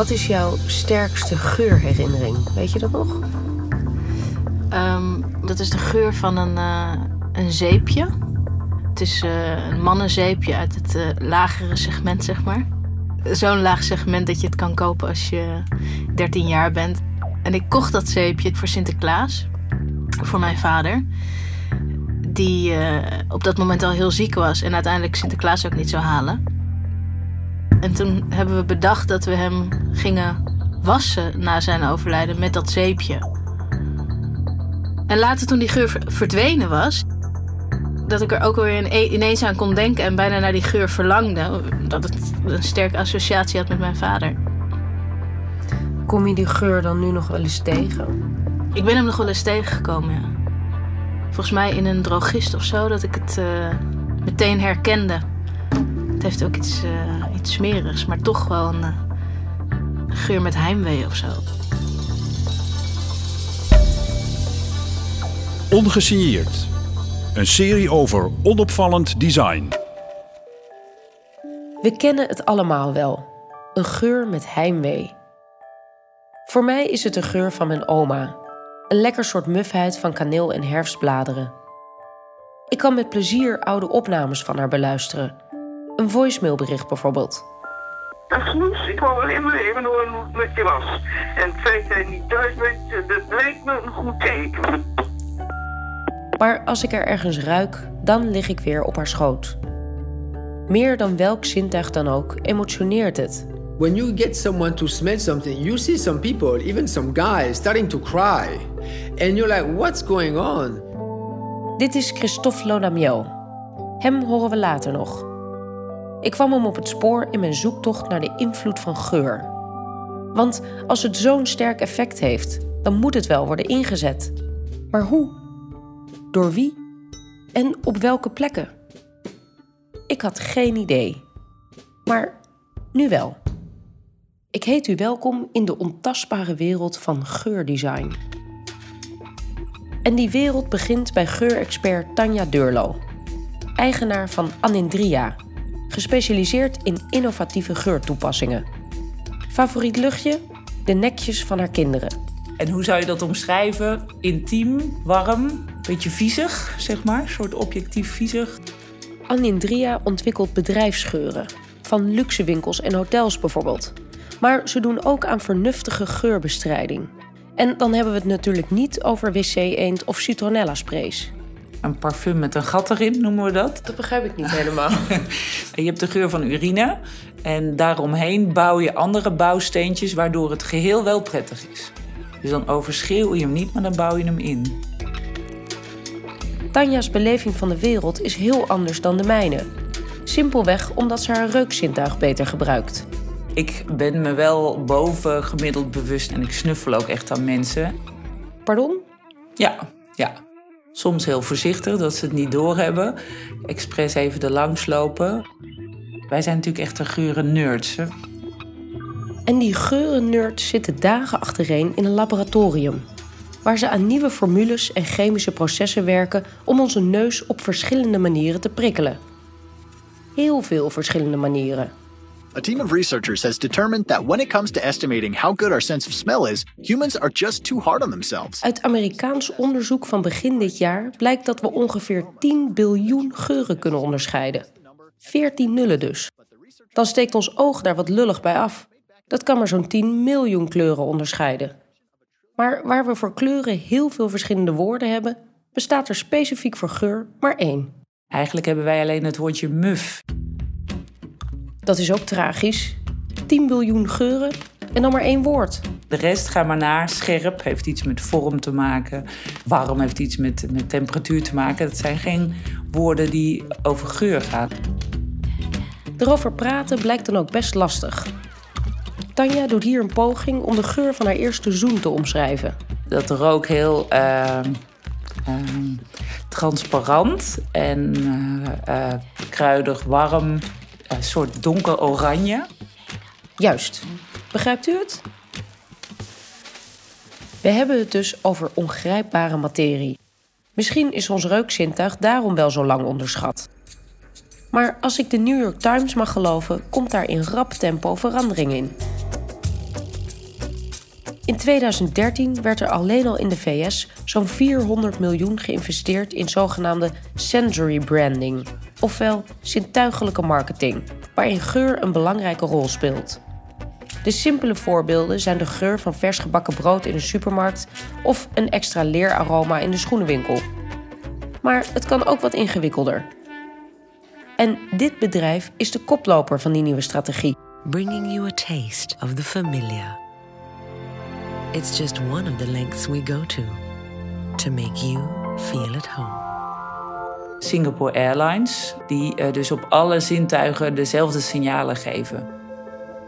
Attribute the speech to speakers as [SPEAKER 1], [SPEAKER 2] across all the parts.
[SPEAKER 1] Wat is jouw sterkste geurherinnering? Weet je dat nog?
[SPEAKER 2] Ehm, dat is de geur van een, uh, een zeepje. Het is uh, een mannenzeepje uit het uh, lagere segment, zeg maar. Zo'n laag segment dat je het kan kopen als je 13 jaar bent. En ik kocht dat zeepje voor Sinterklaas. Voor mijn vader. Die op dat moment al heel ziek was en uiteindelijk Sinterklaas ook niet zou halen. En toen hebben we bedacht dat we hem gingen wassen na zijn overlijden met dat zeepje. En later toen die geur verdwenen was, dat ik er ook weer ineens aan kon denken en bijna naar die geur verlangde. Dat het een sterke associatie had met mijn vader.
[SPEAKER 1] Kom je die geur dan nu nog wel eens tegen?
[SPEAKER 2] Ik ben hem nog wel eens tegengekomen, ja. Volgens mij in een drogist of zo, dat ik het uh, meteen herkende. Het heeft ook iets, uh, iets smerigs, maar toch wel een, uh, geur met heimwee of zo.
[SPEAKER 3] Ongesigneerd. Een serie over onopvallend design.
[SPEAKER 1] We kennen het allemaal wel. Een geur met heimwee. Voor mij is het de geur van mijn oma. Een lekker soort mufheid van kaneel en herfstbladeren. Ik kan met plezier oude opnames van haar beluisteren. Een voicemailbericht bijvoorbeeld.
[SPEAKER 4] Dag Loes, ik wou alleen maar even horen hoe het met je was. En het feit dat je niet thuis bent, dat lijkt me een goed teken.
[SPEAKER 1] Maar als ik er ergens ruik, dan lig ik weer op haar schoot. Meer dan welk zintuig dan ook emotioneert het.
[SPEAKER 5] When you get someone to smell something, you see some people, even some guys, starting to cry. And you're like, what's going on?
[SPEAKER 1] Dit is Christophe Lonamiel. Hem horen we later nog. Ik kwam hem op het spoor in mijn zoektocht naar de invloed van geur. Want als het zo'n sterk effect heeft, dan moet het wel worden ingezet. Maar hoe? Door wie? En op welke plekken? Ik had geen idee. Maar nu wel. Ik heet u welkom in de ontastbare wereld van geurdesign. En die wereld begint bij geurexpert Tanja Deurlo, eigenaar van Anindria, gespecialiseerd in innovatieve geurtoepassingen. Favoriet luchtje? De nekjes van haar kinderen.
[SPEAKER 6] En hoe zou je dat omschrijven? Intiem, warm, beetje viezig, zeg maar, een soort objectief viezig.
[SPEAKER 1] Anindria ontwikkelt bedrijfsgeuren, van luxe winkels en hotels bijvoorbeeld. Maar ze doen ook aan vernuftige geurbestrijding. En dan hebben we het natuurlijk niet over wc-eend of citronella-sprays.
[SPEAKER 6] Een parfum met een gat erin, noemen we dat.
[SPEAKER 1] Dat begrijp ik niet helemaal.
[SPEAKER 6] je hebt de geur van urine en daaromheen bouw je andere bouwsteentjes... waardoor het geheel wel prettig is. Dus dan overschreeuw je hem niet, maar dan bouw je hem in.
[SPEAKER 1] Tanja's beleving van de wereld is heel anders dan de mijne. Simpelweg omdat ze haar reukzintuig beter gebruikt.
[SPEAKER 6] Ik ben me wel boven gemiddeld bewust en ik snuffel ook echt aan mensen.
[SPEAKER 1] Pardon?
[SPEAKER 6] Ja, ja. Soms heel voorzichtig, dat ze het niet doorhebben. Expres even er langs lopen. Wij zijn natuurlijk echt een geuren nerds. Hè?
[SPEAKER 1] En die geuren nerds zitten dagen achtereen in een laboratorium waar ze aan nieuwe formules en chemische processen werken om onze neus op verschillende manieren te prikkelen. Heel veel verschillende manieren.
[SPEAKER 7] A team of researchers has determined that when it comes to estimating how good our sense of smell is, humans are just too hard on themselves.
[SPEAKER 1] Uit Amerikaans onderzoek van begin dit jaar blijkt dat we ongeveer 10 biljoen geuren kunnen onderscheiden. 14 nullen dus. Dan steekt ons oog daar wat lullig bij af. Dat kan maar zo'n 10 miljoen kleuren onderscheiden. Maar waar we voor kleuren heel veel verschillende woorden hebben, bestaat er specifiek voor geur maar één.
[SPEAKER 6] Eigenlijk hebben wij alleen het woordje muf.
[SPEAKER 1] Dat is ook tragisch. 10 biljoen geuren en dan maar één woord.
[SPEAKER 6] De rest ga maar naar. Scherp heeft iets met vorm te maken. Warm heeft iets met, met temperatuur te maken. Dat zijn geen woorden die over geur gaan.
[SPEAKER 1] Erover praten blijkt dan ook best lastig. Tanja doet hier een poging om de geur van haar eerste zoen te omschrijven.
[SPEAKER 6] Dat rook heel uh, uh, transparant en uh, kruidig, warm, een soort donker oranje.
[SPEAKER 1] Juist. Begrijpt u het? We hebben het dus over ongrijpbare materie. Misschien is ons reukzintuig daarom wel zo lang onderschat. Maar als ik de New York Times mag geloven, komt daar in rap tempo verandering in. In 2013 werd er alleen al in de VS zo'n 400 miljoen geïnvesteerd in zogenaamde sensory branding, ofwel zintuigelijke marketing, waarin geur een belangrijke rol speelt. De simpele voorbeelden zijn de geur van vers gebakken brood in de supermarkt of een extra leeraroma in de schoenenwinkel. Maar het kan ook wat ingewikkelder. En dit bedrijf is de koploper van die nieuwe strategie.
[SPEAKER 8] bringing you a taste of the familiar. It's just one of the lengths we go to to make you feel at home.
[SPEAKER 6] Singapore Airlines, die eh, dus op alle zintuigen dezelfde signalen geven.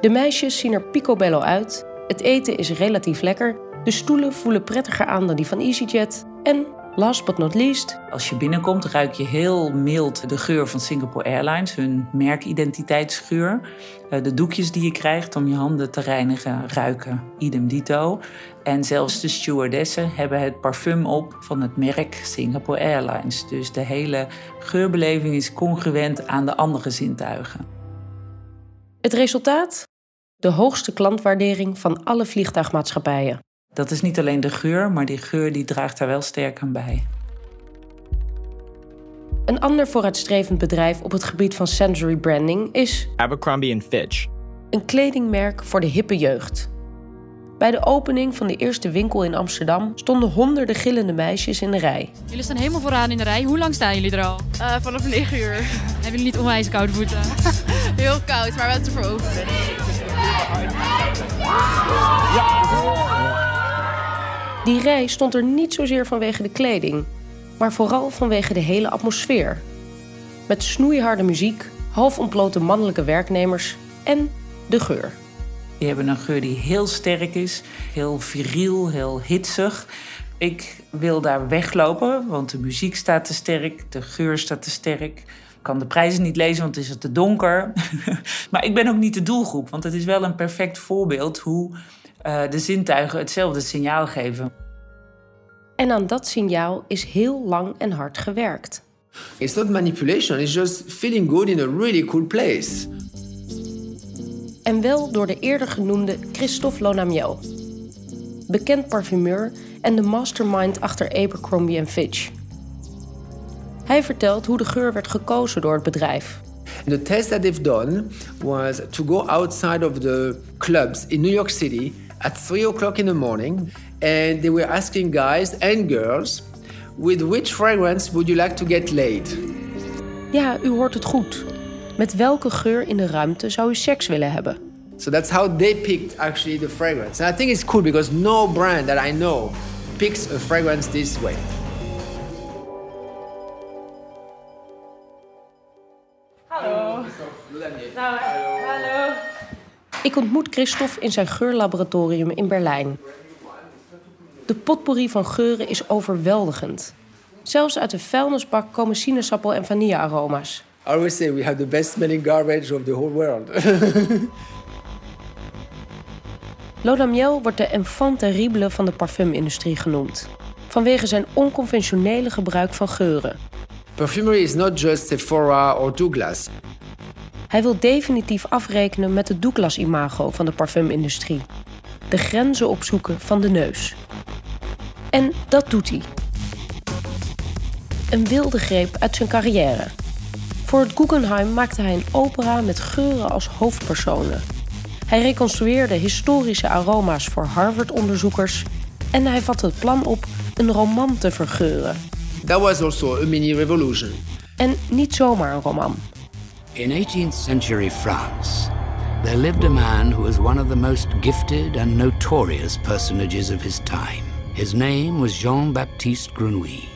[SPEAKER 1] De meisjes zien er picobello uit, het eten is relatief lekker, de stoelen voelen prettiger aan dan die van EasyJet en, last but not least,
[SPEAKER 6] Als je binnenkomt ruik je heel mild de geur van Singapore Airlines, hun merkidentiteitsgeur. Eh, De doekjes die je krijgt om je handen te reinigen ruiken idem dito. En zelfs de stewardessen hebben het parfum op van het merk Singapore Airlines. Dus de hele geurbeleving is congruent aan de andere zintuigen.
[SPEAKER 1] het resultaat? De hoogste klantwaardering van alle vliegtuigmaatschappijen.
[SPEAKER 6] Dat is niet alleen de geur, maar die geur die draagt daar wel sterk aan bij.
[SPEAKER 1] Een ander vooruitstrevend bedrijf op het gebied van sensory branding is
[SPEAKER 9] Abercrombie Fitch.
[SPEAKER 1] een kledingmerk voor de hippe jeugd. Bij de opening van de eerste winkel in Amsterdam stonden honderden gillende meisjes in de rij.
[SPEAKER 10] Jullie staan helemaal vooraan in de rij. Hoe lang staan jullie er al?
[SPEAKER 11] Uh, vanaf 9 uur.
[SPEAKER 10] Hebben jullie niet onwijs koude voeten?
[SPEAKER 11] Heel koud, maar wel te over.
[SPEAKER 1] Die rij stond er niet zozeer vanwege de kleding, maar vooral vanwege de hele atmosfeer. Met snoeiharde muziek, half ontblote mannelijke werknemers en de geur.
[SPEAKER 6] Die hebben een geur die heel sterk is, heel viriel, heel hitsig. Ik wil daar weglopen, want de muziek staat te sterk, de geur staat te sterk. Ik kan de prijzen niet lezen, want het is te donker. maar ik ben ook niet de doelgroep, want het is wel een perfect voorbeeld hoe uh, de zintuigen hetzelfde signaal geven.
[SPEAKER 1] En aan dat signaal is heel lang en hard gewerkt.
[SPEAKER 5] It's not manipulation, it's just feeling good in a really cool place.
[SPEAKER 1] En wel door de eerder genoemde Christophe Lonamiel. Bekend parfumeur en de mastermind achter Abercrombie Fitch. Hij vertelt hoe de geur werd gekozen door het bedrijf.
[SPEAKER 5] The test that they've done was to go outside of the clubs in New York City at 3 o'clock in the morning and they were asking guys and girls with which fragrance would you like to get laid?
[SPEAKER 1] Ja, u hoort het goed. Met welke geur in de ruimte zou u seks willen hebben?
[SPEAKER 5] So that's how they picked actually the fragrance. And I think it's cool because no brand that I know picks a fragrance this way.
[SPEAKER 10] Hallo. Nou, hallo.
[SPEAKER 1] Ik ontmoet Christophe in zijn geurlaboratorium in Berlijn. De potpourri van geuren is overweldigend. Zelfs uit de vuilnisbak komen sinaasappel- en vanillearoma's.
[SPEAKER 5] I always say we have the best smelling garbage of the whole world.
[SPEAKER 1] Lodamiel wordt de enfant terrible van de parfumindustrie genoemd. Vanwege zijn onconventionele gebruik van geuren.
[SPEAKER 5] Perfumery is not just Sephora or Douglas.
[SPEAKER 1] Hij wil definitief afrekenen met het Douglas-imago van de parfumindustrie. De grenzen opzoeken van de neus. En dat doet hij. Een wilde greep uit zijn carrière. Voor het Guggenheim maakte hij een opera met geuren als hoofdpersonen. Hij reconstrueerde historische aroma's voor Harvard-onderzoekers en hij vatte het plan op een roman te vergeuren.
[SPEAKER 5] That was also a mini revolution.
[SPEAKER 1] En niet zomaar een roman.
[SPEAKER 12] In 18th century France, there lived a man who was one of the most gifted and notorious personages of his time. His name was Jean Baptiste Grenouille.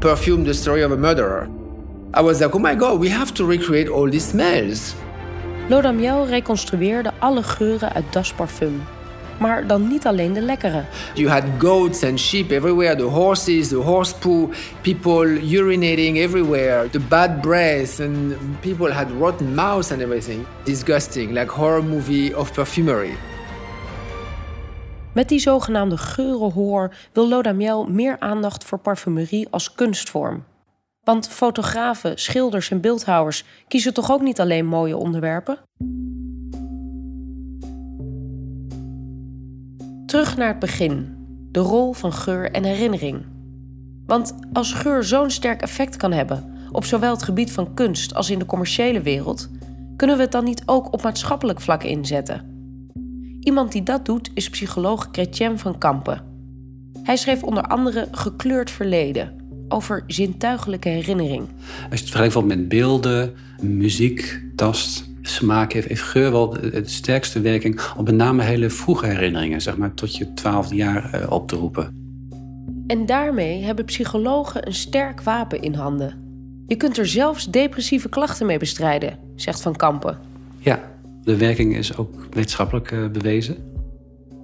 [SPEAKER 5] Perfume, the story of a murderer. I was like, oh my god, we have to recreate all these smells.
[SPEAKER 1] Lodamiel reconstrueerde alle geuren uit Das Parfum. Maar dan niet alleen de lekkere.
[SPEAKER 5] You had goats and sheep everywhere, the horses, the horse poo, people urinating everywhere, the bad breath, and people had rotten mouths and everything. Disgusting, like horror movie of perfumery.
[SPEAKER 1] Met die zogenaamde geurenhoor wil Lodamiel meer aandacht voor parfumerie als kunstvorm. Want fotografen, schilders en beeldhouwers kiezen toch ook niet alleen mooie onderwerpen? Terug naar het begin. De rol van geur en herinnering. Want als geur zo'n sterk effect kan hebben op zowel het gebied van kunst als in de commerciële wereld, kunnen we het dan niet ook op maatschappelijk vlak inzetten? Iemand die dat doet is psycholoog Chrétien van Kampen. Hij schreef onder andere Gekleurd Verleden over zintuigelijke herinnering.
[SPEAKER 9] Als je het vergelijkt met beelden, muziek, tast, smaak, heeft, heeft geur wel de, de sterkste werking op met name hele vroege herinneringen, zeg maar tot je twaalfde jaar eh, op te roepen.
[SPEAKER 1] En daarmee hebben psychologen een sterk wapen in handen. Je kunt er zelfs depressieve klachten mee bestrijden, zegt Van Kampen.
[SPEAKER 9] Ja, de werking is ook wetenschappelijk eh, bewezen.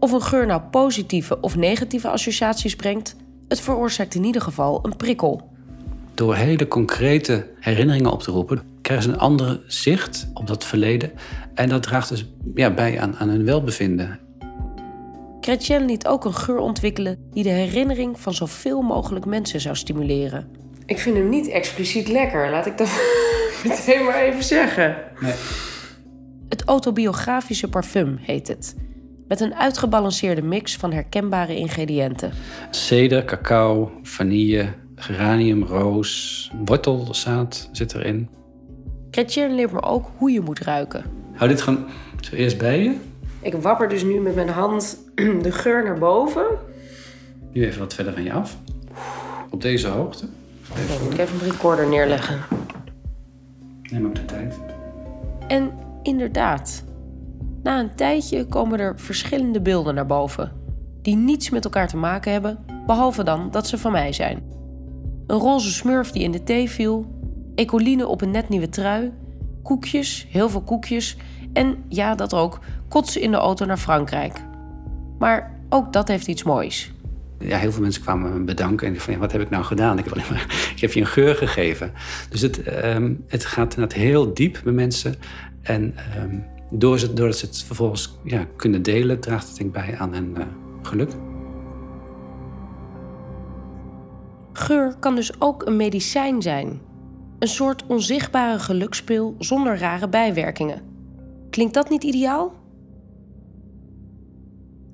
[SPEAKER 1] Of een geur nou positieve of negatieve associaties brengt, het veroorzaakt in ieder geval een prikkel.
[SPEAKER 9] Door hele concrete herinneringen op te roepen, krijgen ze een andere zicht op dat verleden. En dat draagt dus ja, bij aan, aan hun welbevinden.
[SPEAKER 1] Chrétien liet ook een geur ontwikkelen die de herinnering van zoveel mogelijk mensen zou stimuleren. Ik vind hem niet expliciet lekker, laat ik dat meteen maar even zeggen.
[SPEAKER 9] Nee.
[SPEAKER 1] Het autobiografische parfum heet het. Met een uitgebalanceerde mix van herkenbare ingrediënten.
[SPEAKER 9] Ceder, cacao, vanille, geranium, roos, wortelzaad zit erin.
[SPEAKER 1] Chrétien leert me ook hoe je moet ruiken.
[SPEAKER 9] Hou dit gewoon zo eerst bij je.
[SPEAKER 1] Ik wapper dus nu met mijn hand de geur naar boven.
[SPEAKER 9] Nu even wat verder van je af. Op deze hoogte.
[SPEAKER 1] Dan moet ik even een recorder neerleggen.
[SPEAKER 9] Neem ook de tijd.
[SPEAKER 1] En inderdaad, na een tijdje komen er verschillende beelden naar boven. Die niets met elkaar te maken hebben, behalve dan dat ze van mij zijn. Een roze smurf die in de thee viel, ecoline op een net nieuwe trui, koekjes, heel veel koekjes en ja, dat ook, kotsen in de auto naar Frankrijk. Maar ook dat heeft iets moois.
[SPEAKER 9] Ja, heel veel mensen kwamen me bedanken en van ja, wat heb ik nou gedaan? Ik heb, alleen maar, ik heb je een geur gegeven. Dus het, ehm, het gaat inderdaad heel diep bij mensen. En ehm, door ze, doordat ze het vervolgens ja, kunnen delen, draagt het denk ik bij aan hun eh, geluk.
[SPEAKER 1] Geur kan dus ook een medicijn zijn. Een soort onzichtbare gelukspil zonder rare bijwerkingen. Klinkt dat niet ideaal?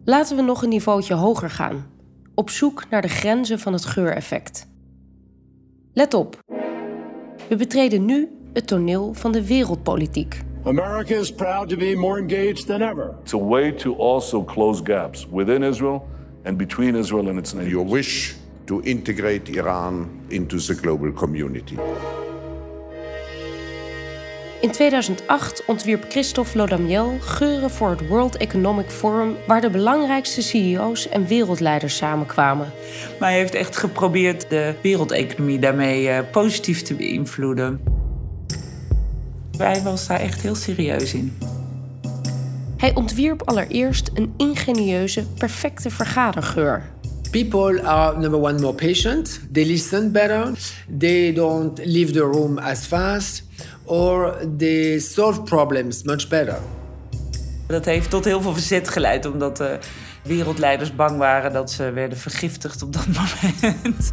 [SPEAKER 1] Laten we nog een niveautje hoger gaan, op zoek naar de grenzen van het geureffect. Let op. We betreden nu het toneel van de wereldpolitiek.
[SPEAKER 13] America is proud to be more engaged than ever.
[SPEAKER 14] It's a way to also close gaps within Israel and between Israel and its neighbors.
[SPEAKER 15] Your wish to integrate Iran into the global community.
[SPEAKER 1] In 2008 ontwierp Christophe Lodamiel geuren voor het World Economic Forum, waar de belangrijkste CEO's en wereldleiders samenkwamen.
[SPEAKER 6] Maar hij heeft echt geprobeerd de wereldeconomie daarmee uh, positief te beïnvloeden. Hij was daar echt heel serieus in.
[SPEAKER 1] Hij ontwierp allereerst een ingenieuze, perfecte vergadergeur.
[SPEAKER 5] People are number one more patient, they listen better, they don't leave the room as fast, or they solve problems much better.
[SPEAKER 6] Dat heeft tot heel veel verzet geleid, omdat de wereldleiders bang waren dat ze werden vergiftigd op dat moment.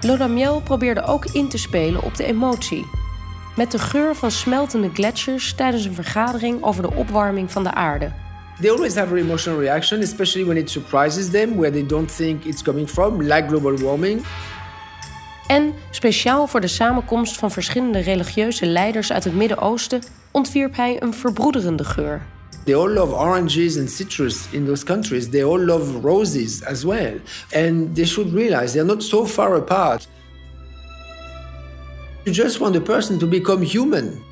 [SPEAKER 1] Lodamiel probeerde ook in te spelen op de emotie. Met de geur van smeltende gletsjers tijdens een vergadering over de opwarming van de aarde.
[SPEAKER 5] They always have an emotional reaction, especially when it surprises them, where they don't think it's coming from, like global warming.
[SPEAKER 1] En speciaal voor de samenkomst van verschillende religieuze leiders uit het Midden-Oosten ontwierp hij een verbroederende geur.
[SPEAKER 5] They all love oranges and citrus in those countries. They all love roses as well. And they should realize they're not so far apart. You just want a person to become human.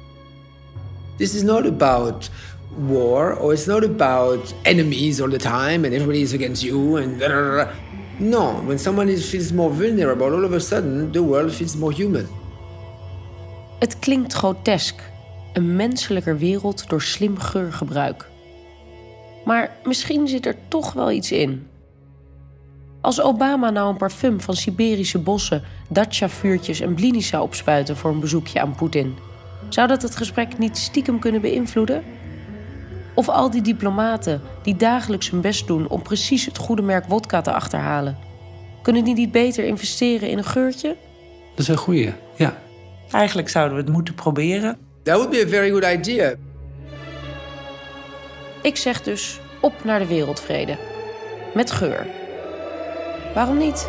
[SPEAKER 5] This is not about war, or it's not about enemies all the time and everybody is against you and. No, when someone is, feels more vulnerable, all of a sudden the world feels more human.
[SPEAKER 1] Het klinkt grotesk. Een menselijker wereld door slim geurgebruik. Maar misschien zit er toch wel iets in. Als Obama nou een parfum van Siberische bossen, dacha-vuurtjes en blinis zou opspuiten voor een bezoekje aan Poetin, zou dat het gesprek niet stiekem kunnen beïnvloeden? Of al die diplomaten die dagelijks hun best doen om precies het goede merk wodka te achterhalen, kunnen die niet beter investeren in een geurtje?
[SPEAKER 9] Dat is een goeie, ja.
[SPEAKER 6] Eigenlijk zouden we het moeten proberen.
[SPEAKER 5] That would be a very good idea.
[SPEAKER 1] Ik zeg dus op naar de wereldvrede. Met geur. Waarom niet?